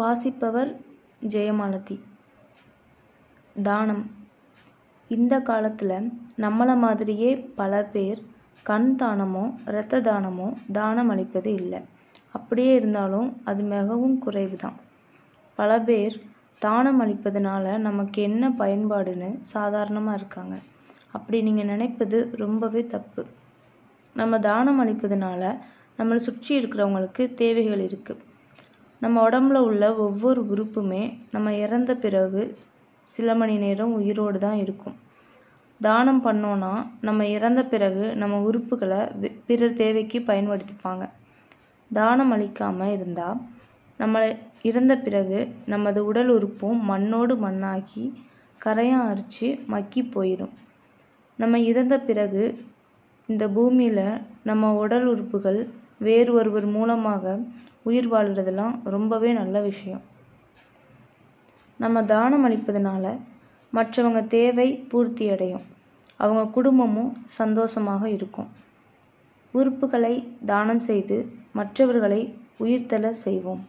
வாசிப்பவர் ஜெயமாலதி. தானம். இந்த காலத்தில் நம்மளை மாதிரியே பல பேர் கண் தானமோ இரத்த தானமோ தானம் அளிப்பது இல்லை. அப்படியே இருந்தாலும் அது மிகவும் குறைவு தான் பல பேர் தானம் அளிப்பதனால நமக்கு என்ன பயன்பாடுன்னு சாதாரணமாக இருக்காங்க. அப்படி நீங்கள் நினைப்பது ரொம்பவே தப்பு. நம்ம தானம் அளிப்பதனால நம்மளை சுற்றி இருக்கிறவங்களுக்கு தேவைகள் இருக்குது நம்ம உடம்புல உள்ள ஒவ்வொரு உறுப்புமே நம்ம இறந்த பிறகு சில மணி நேரம் உயிரோடு தான் இருக்கும். தானம் பண்ணோன்னா நம்ம இறந்த பிறகு நம்ம உறுப்புகளை பிறர் தேவைக்கு பயன்படுத்திப்பாங்க. தானம் அளிக்காமல் இருந்தால் நம்ம இறந்த பிறகு நமது உடல் உறுப்பும் மண்ணோடு மண்ணாகி கரையான் அரித்து மக்கி போயிடும். நம்ம இறந்த பிறகு இந்த பூமியில் நம்ம உடல் உறுப்புகள் வேறு ஒருவர் மூலமாக உயிர் வாழ்கிறதுலாம் ரொம்பவே நல்ல விஷயம். நம்ம தானம் அளிப்பதுனால மற்றவங்க தேவை பூர்த்தி அடையும். அவங்க குடும்பமும் சந்தோஷமாக இருக்கும். உறுப்புகளை தானம் செய்து மற்றவர்களை உயிர்த்தெழ செய்வோம்.